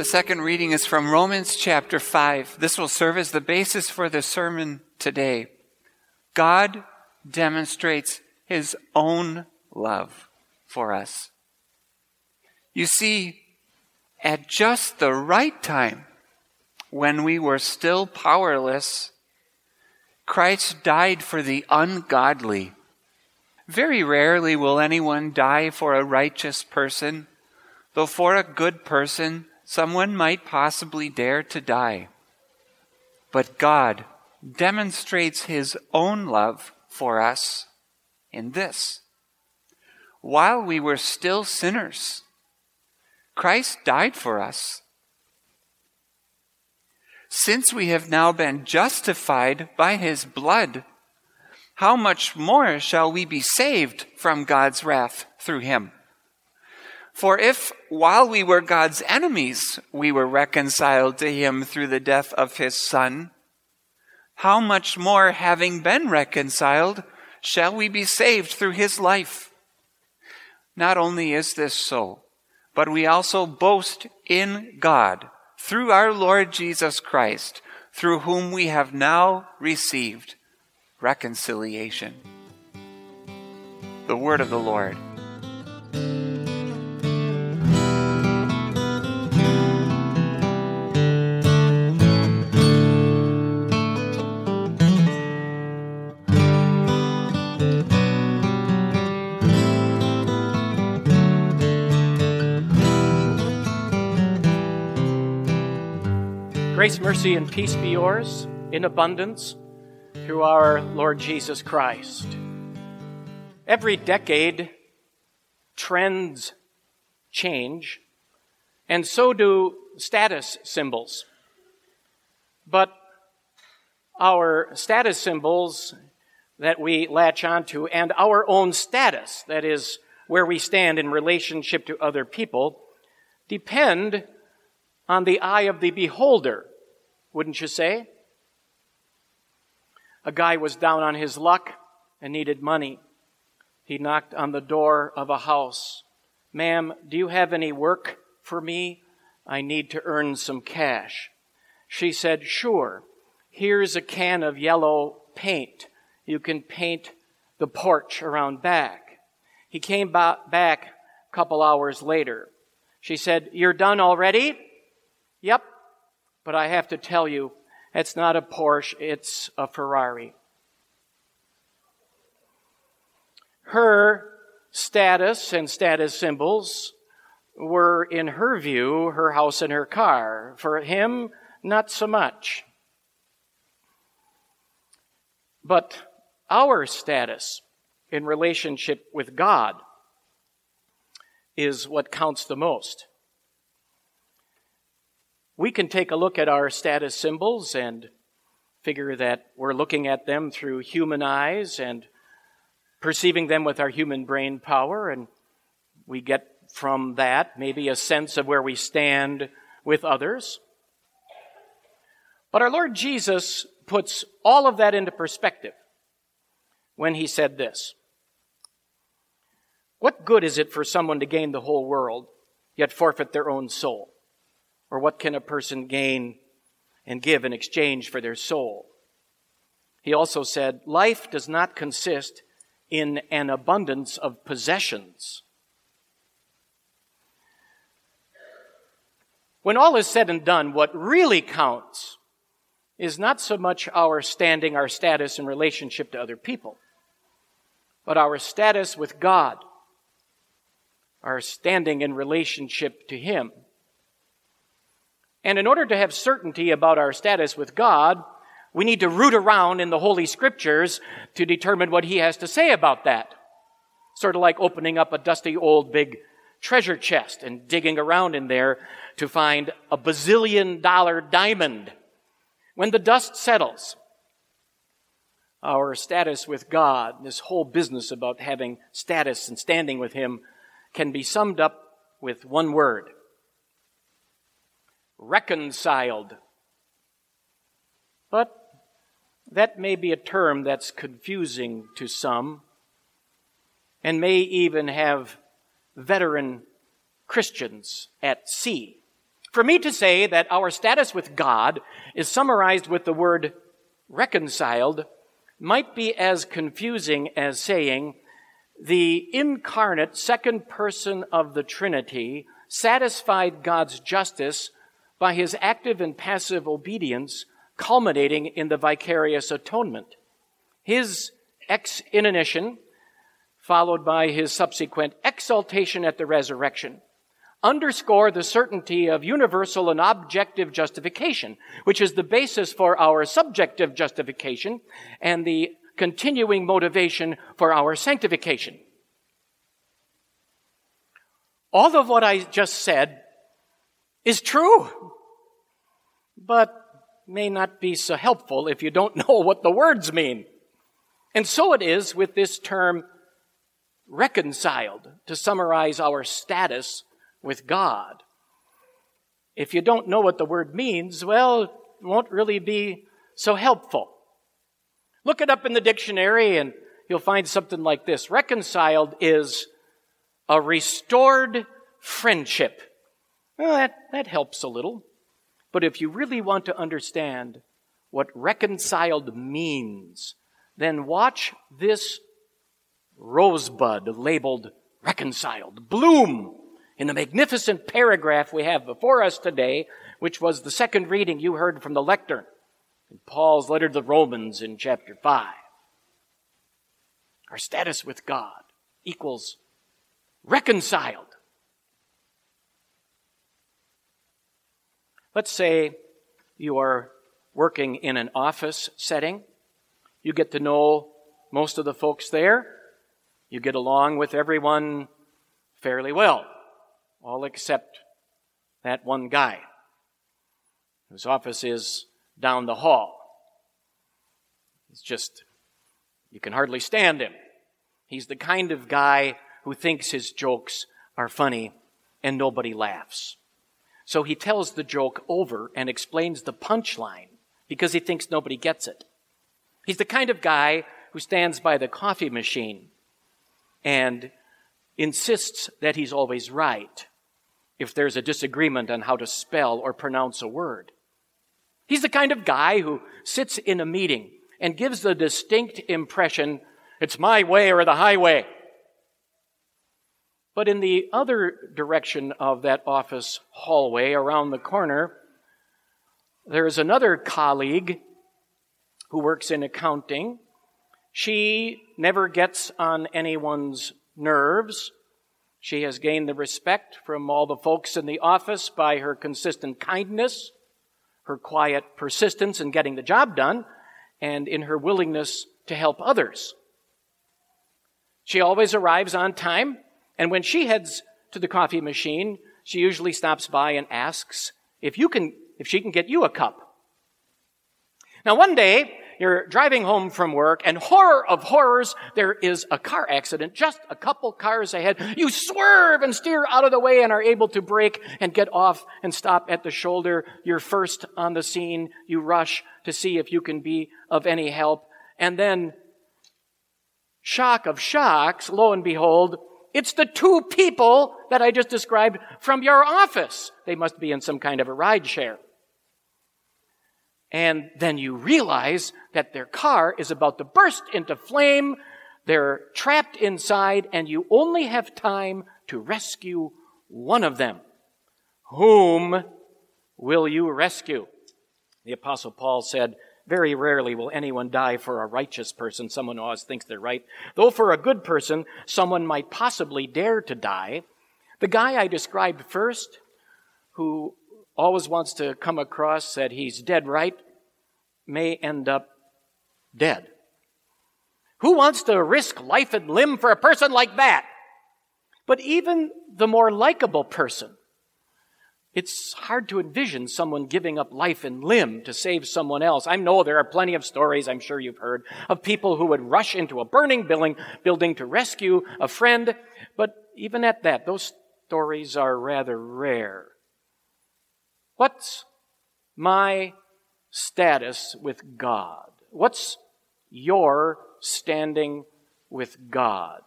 The second reading is from Romans chapter 5. This will serve as the basis for the sermon today. God demonstrates his own love for us. You see, at just the right time, when we were still powerless, Christ died for the ungodly. Very rarely will anyone die for a righteous person, though for a good person, someone might possibly dare to die. But God demonstrates his own love for us in this. While we were still sinners, Christ died for us. Since we have now been justified by his blood, how much more shall we be saved from God's wrath through him? For if, while we were God's enemies, we were reconciled to him through the death of his Son, how much more, having been reconciled, shall we be saved through his life? Not only is this so, but we also boast in God through our Lord Jesus Christ, through whom we have now received reconciliation. The word of the Lord. Grace, mercy, and peace be yours in abundance through our Lord Jesus Christ. Every decade, trends change, and so do status symbols. But our status symbols that we latch onto and our own status, that is, where we stand in relationship to other people, depend on the eye of the beholder, wouldn't you say? A guy was down on his luck and needed money. He knocked on the door of a house. Ma'am, do you have any work for me? I need to earn some cash. She said, Sure. Here's a can of yellow paint. You can paint the porch around back. He came back a couple hours later. She said, You're done already? Yep. But I have to tell you, it's not a Porsche, it's a Ferrari. Her status and status symbols were, in her view, her house and her car. For him, not so much. But our status in relationship with God is what counts the most we can take a look at our status symbols and figure that we're looking at them through human eyes and perceiving them with our human brain power, and we get from that maybe a sense of where we stand with others. But our Lord Jesus puts all of that into perspective when he said this What good is it for someone to gain the whole world, yet forfeit their own soul? Or what can a person gain and give in exchange for their soul? He also said, Life does not consist in an abundance of possessions. When all is said and done, what really counts is not so much our standing, our status in relationship to other people, but our status with God, our standing in relationship to Him. And in order to have certainty about our status with God, we need to root around in the Holy Scriptures to determine what He has to say about that. Sort of like opening up a dusty old big treasure chest and digging around in there to find a bazillion dollar diamond. When the dust settles, our status with God, this whole business about having status and standing with Him, can be summed up with one word reconciled. But that may be a term that's confusing to some and may even have veteran Christians at sea For me to say that our status with God is summarized with the word reconciled might be as confusing as saying the incarnate second person of the Trinity satisfied God's justice by his active and passive obedience, culminating in the vicarious atonement. His exinanition, followed by his subsequent exaltation at the resurrection, underscore the certainty of universal and objective justification, which is the basis for our subjective justification and the continuing motivation for our sanctification. All of what I just said is true, but may not be so helpful if you don't know what the words mean. And so it is with this term reconciled to summarize our status with God. If you don't know what the word means, well, it won't really be so helpful. Look it up in the dictionary and you'll find something like this. Reconciled is a restored friendship. Well, that, that helps a little. But if you really want to understand what reconciled means, then watch this rosebud labeled reconciled bloom in the magnificent paragraph we have before us today, which was the second reading you heard from the lectern in Paul's letter to the Romans in chapter 5. Our status with God equals reconciled. Let's say you are working in an office setting. You get to know most of the folks there. You get along with everyone fairly well all except that one guy whose office is down the hall. It's just, you can hardly stand him. He's the kind of guy who thinks his jokes are funny and nobody laughs. So he tells the joke over and explains the punchline because he thinks nobody gets it. He's the kind of guy who stands by the coffee machine and insists that he's always right if there's a disagreement on how to spell or pronounce a word. He's the kind of guy who sits in a meeting and gives the distinct impression, it's my way or the highway. But in the other direction of that office hallway around the corner, there is another colleague who works in accounting. She never gets on anyone's nerves. She has gained the respect from all the folks in the office by her consistent kindness, her quiet persistence in getting the job done, and in her willingness to help others. She always arrives on time, and when she heads to the coffee machine, she usually stops by and asks if you can, if she can get you a cup. Now one day, you're driving home from work and horror of horrors, there is a car accident just a couple cars ahead. You swerve and steer out of the way and are able to brake and get off and stop at the shoulder. You're first on the scene. You rush to see if you can be of any help. And then, shock of shocks, lo and behold, it's the two people that I just described from your office. They must be in some kind of a ride share. And then you realize that their car is about to burst into flame. They're trapped inside and you only have time to rescue one of them. Whom will you rescue? The apostle Paul said, very rarely will anyone die for a righteous person, someone who always thinks they're right. Though for a good person, someone might possibly dare to die. The guy I described first, who always wants to come across that he's dead right may end up dead. Who wants to risk life and limb for a person like that? But even the more likable person, it's hard to envision someone giving up life and limb to save someone else. I know there are plenty of stories, I'm sure you've heard, of people who would rush into a burning building, to rescue a friend. But even at that, those stories are rather rare. What's my status with God? What's your standing with God?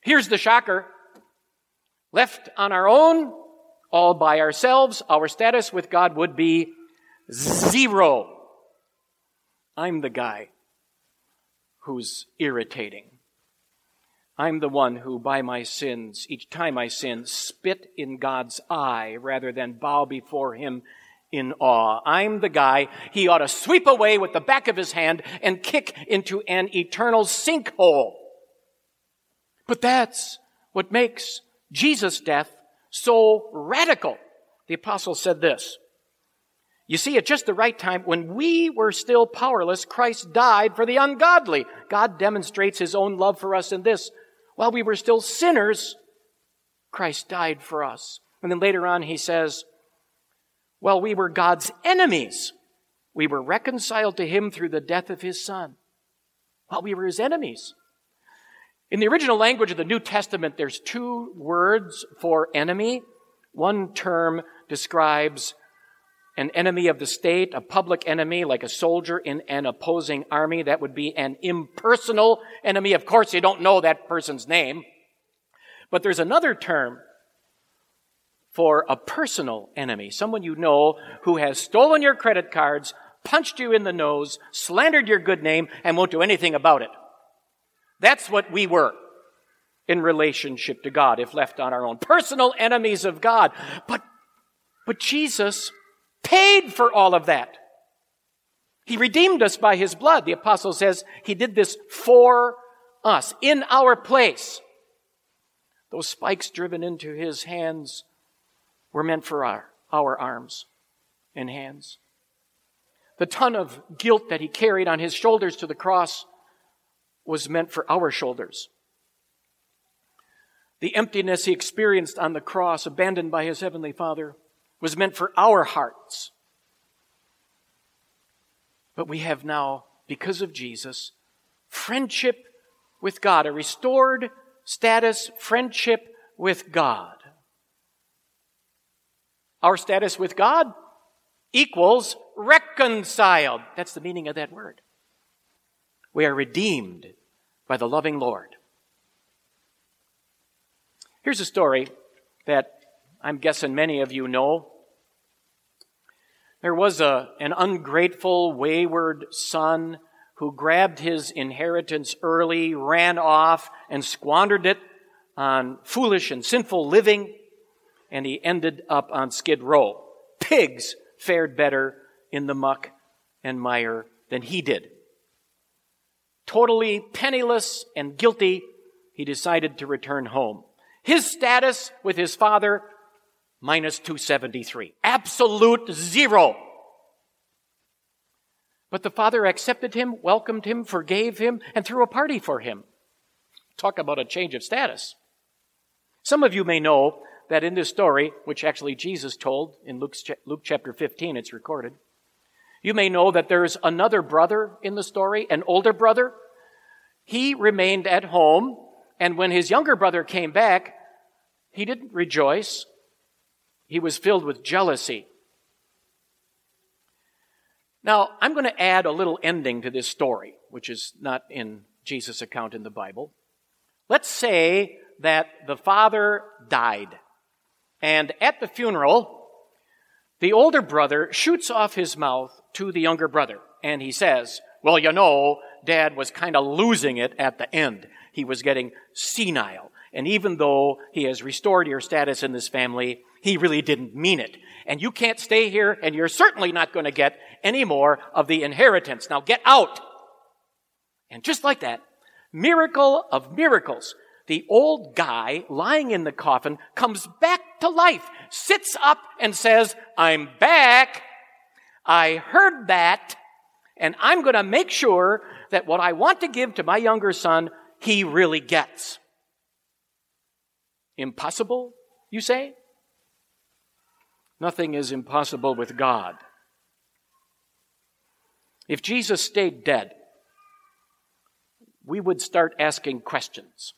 Here's the shocker. Left on our own, all by ourselves, our status with God would be zero. I'm the guy who's irritating. I'm the one who, by my sins, each time I sin, spit in God's eye rather than bow before Him in awe. I'm the guy he ought to sweep away with the back of his hand and kick into an eternal sinkhole. But that's what makes Jesus' death so radical. The apostle said this. You see, at just the right time, when we were still powerless, Christ died for the ungodly. God demonstrates his own love for us in this. While we were still sinners, Christ died for us. And then later on, he says, While we were God's enemies, we were reconciled to him through the death of his son. While we were his enemies. In the original language of the New Testament, there's two words for enemy. One term describes an enemy of the state, a public enemy, like a soldier in an opposing army. That would be an impersonal enemy. Of course, you don't know that person's name. But there's another term for a personal enemy, someone you know who has stolen your credit cards, punched you in the nose, slandered your good name, and won't do anything about it. That's what we were in relationship to God if left on our own. Personal enemies of God. But, but Jesus paid for all of that. He redeemed us by his blood. The apostle says he did this for us, in our place. Those spikes driven into his hands were meant for our, our arms and hands. The ton of guilt that he carried on his shoulders to the cross was meant for our shoulders. The emptiness he experienced on the cross, abandoned by his heavenly Father, was meant for our hearts. But we have now, because of Jesus, friendship with God, a restored status, friendship with God. Our status with God equals reconciled. That's the meaning of that word. We are redeemed by the loving Lord. Here's a story that I'm guessing many of you know. There was a, an ungrateful, wayward son who grabbed his inheritance early, ran off, and squandered it on foolish and sinful living, and he ended up on Skid Row. Pigs fared better in the muck and mire than he did totally penniless and guilty, he decided to return home. His status with his father, minus 273. Absolute zero. But the father accepted him, welcomed him, forgave him, and threw a party for him. Talk about a change of status. Some of you may know that in this story, which actually Jesus told in Luke, Luke chapter 15, it's recorded, you may know that there's another brother in the story, an older brother. He remained at home, and when his younger brother came back, he didn't rejoice. He was filled with jealousy. Now, I'm going to add a little ending to this story, which is not in Jesus' account in the Bible. Let's say that the father died, and at the funeral, the older brother shoots off his mouth to the younger brother. And he says, Well, you know, dad was kind of losing it at the end. He was getting senile. And even though he has restored your status in this family, he really didn't mean it. And you can't stay here, and you're certainly not going to get any more of the inheritance. Now get out. And just like that, miracle of miracles, the old guy lying in the coffin comes back to life, sits up and says, I'm back. I heard that, and I'm going to make sure that what I want to give to my younger son, he really gets. Impossible, you say? Nothing is impossible with God. If Jesus stayed dead, we would start asking questions.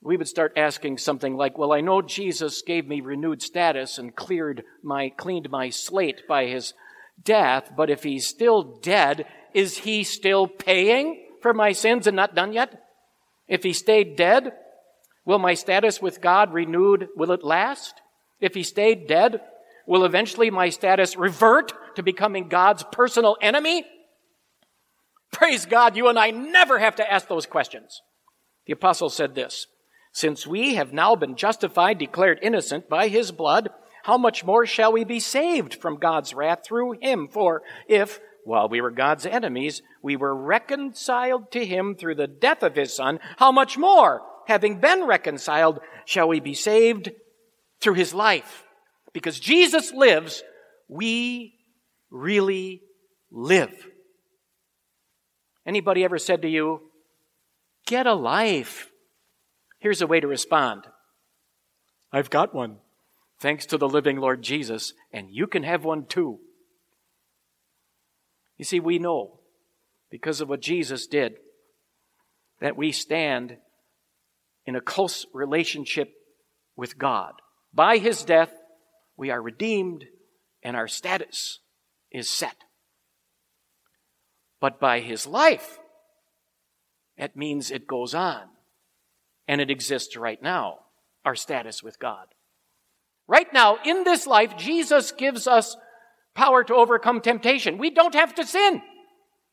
We would start asking something like, well, I know Jesus gave me renewed status and cleared my, cleaned my slate by his death, but if he's still dead, is he still paying for my sins and not done yet? If he stayed dead, will my status with God renewed, will it last? If he stayed dead, will eventually my status revert to becoming God's personal enemy? Praise God, you and I never have to ask those questions. The apostle said this, since we have now been justified, declared innocent by his blood, how much more shall we be saved from God's wrath through him? For if, while we were God's enemies, we were reconciled to him through the death of his son, how much more, having been reconciled, shall we be saved through his life? Because Jesus lives, we really live. Anybody ever said to you, get a life? Here's a way to respond. I've got one. Thanks to the living Lord Jesus, and you can have one too. You see, we know because of what Jesus did that we stand in a close relationship with God. By his death, we are redeemed and our status is set. But by his life, it means it goes on and it exists right now, our status with God. Right now, in this life, Jesus gives us power to overcome temptation. We don't have to sin.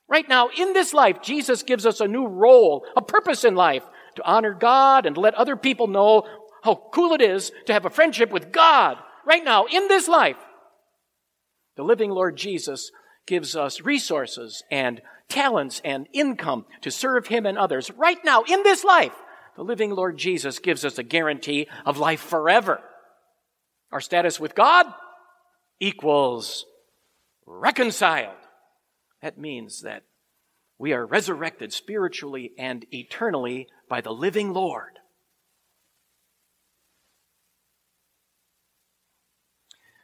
Right now, in this life, Jesus gives us a new role, a purpose in life to honor God and let other people know how cool it is to have a friendship with God. Right now, in this life, the living Lord Jesus gives us resources and talents and income to serve Him and others. Right now, in this life, the living Lord Jesus gives us a guarantee of life forever. Our status with God equals reconciled. That means that we are resurrected spiritually and eternally by the living Lord.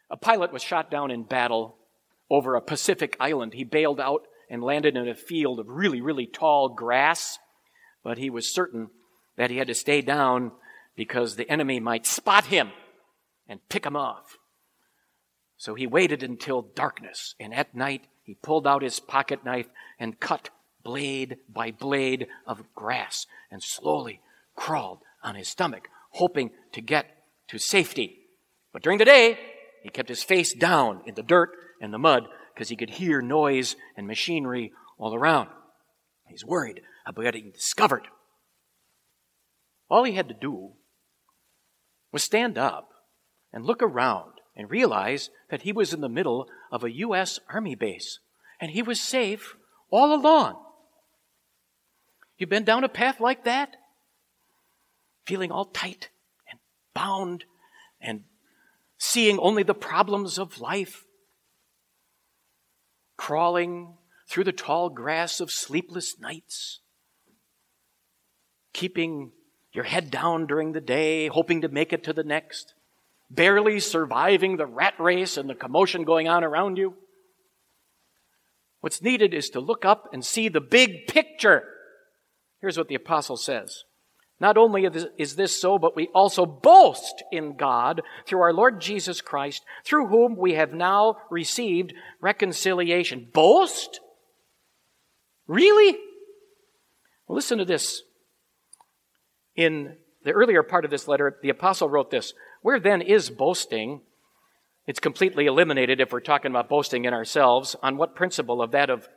A pilot was shot down in battle over a Pacific island. He bailed out and landed in a field of really, really tall grass, but he was certain that he had to stay down because the enemy might spot him and pick him off. So he waited until darkness, and at night he pulled out his pocket knife and cut blade by blade of grass and slowly crawled on his stomach, hoping to get to safety. But during the day, he kept his face down in the dirt and the mud because he could hear noise and machinery all around. He's worried about getting discovered. All he had to do was stand up and look around and realize that he was in the middle of a U.S. Army base and he was safe all along. You've been down a path like that? Feeling all tight and bound and seeing only the problems of life? Crawling through the tall grass of sleepless nights? Keeping your head down during the day, hoping to make it to the next, barely surviving the rat race and the commotion going on around you. What's needed is to look up and see the big picture. Here's what the apostle says. Not only is this so, but we also boast in God through our Lord Jesus Christ, through whom we have now received reconciliation. Boast? Really? Well, listen to this in the earlier part of this letter, the apostle wrote this Where then is boasting? It's completely eliminated if we're talking about boasting in ourselves. On what principle? Of that of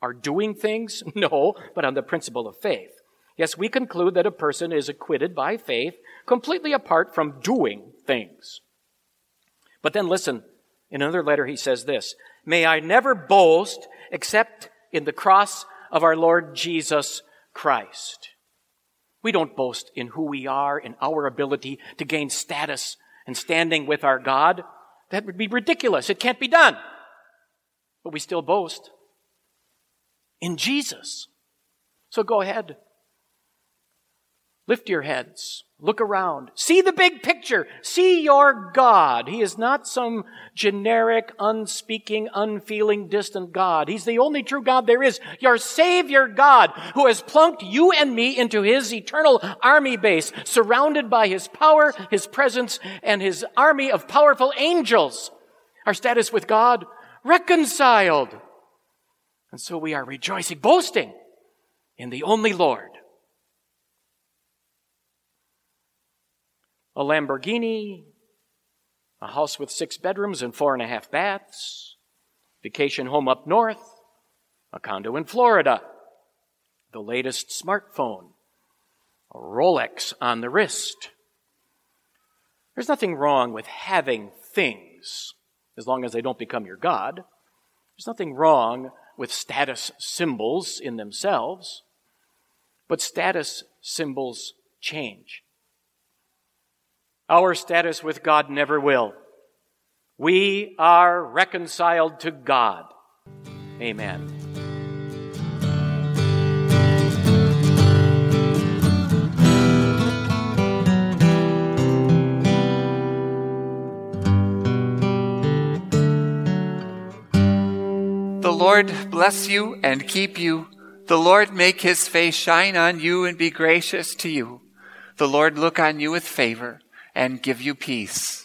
our doing things? No, but on the principle of faith. Yes, we conclude that a person is acquitted by faith completely apart from doing things. But then listen, in another letter he says this May I never boast except in the cross of our Lord Jesus Christ. We don't boast in who we are, in our ability to gain status and standing with our God. That would be ridiculous. It can't be done. But we still boast in Jesus. So go ahead. Lift your heads. Look around. See the big picture. See your God. He is not some generic, unspeaking, unfeeling, distant God. He's the only true God there is. Your Savior God, who has plunked you and me into His eternal army base, surrounded by His power, His presence, and His army of powerful angels. Our status with God, reconciled. And so we are rejoicing, boasting in the only Lord a Lamborghini, a house with six bedrooms and four and a half baths, vacation home up north, a condo in Florida, the latest smartphone, a Rolex on the wrist. There's nothing wrong with having things as long as they don't become your God. There's nothing wrong with status symbols in themselves, but status symbols change. Our status with God never will. We are reconciled to God. Amen. The Lord bless you and keep you. The Lord make his face shine on you and be gracious to you. The Lord look on you with favor and give you peace.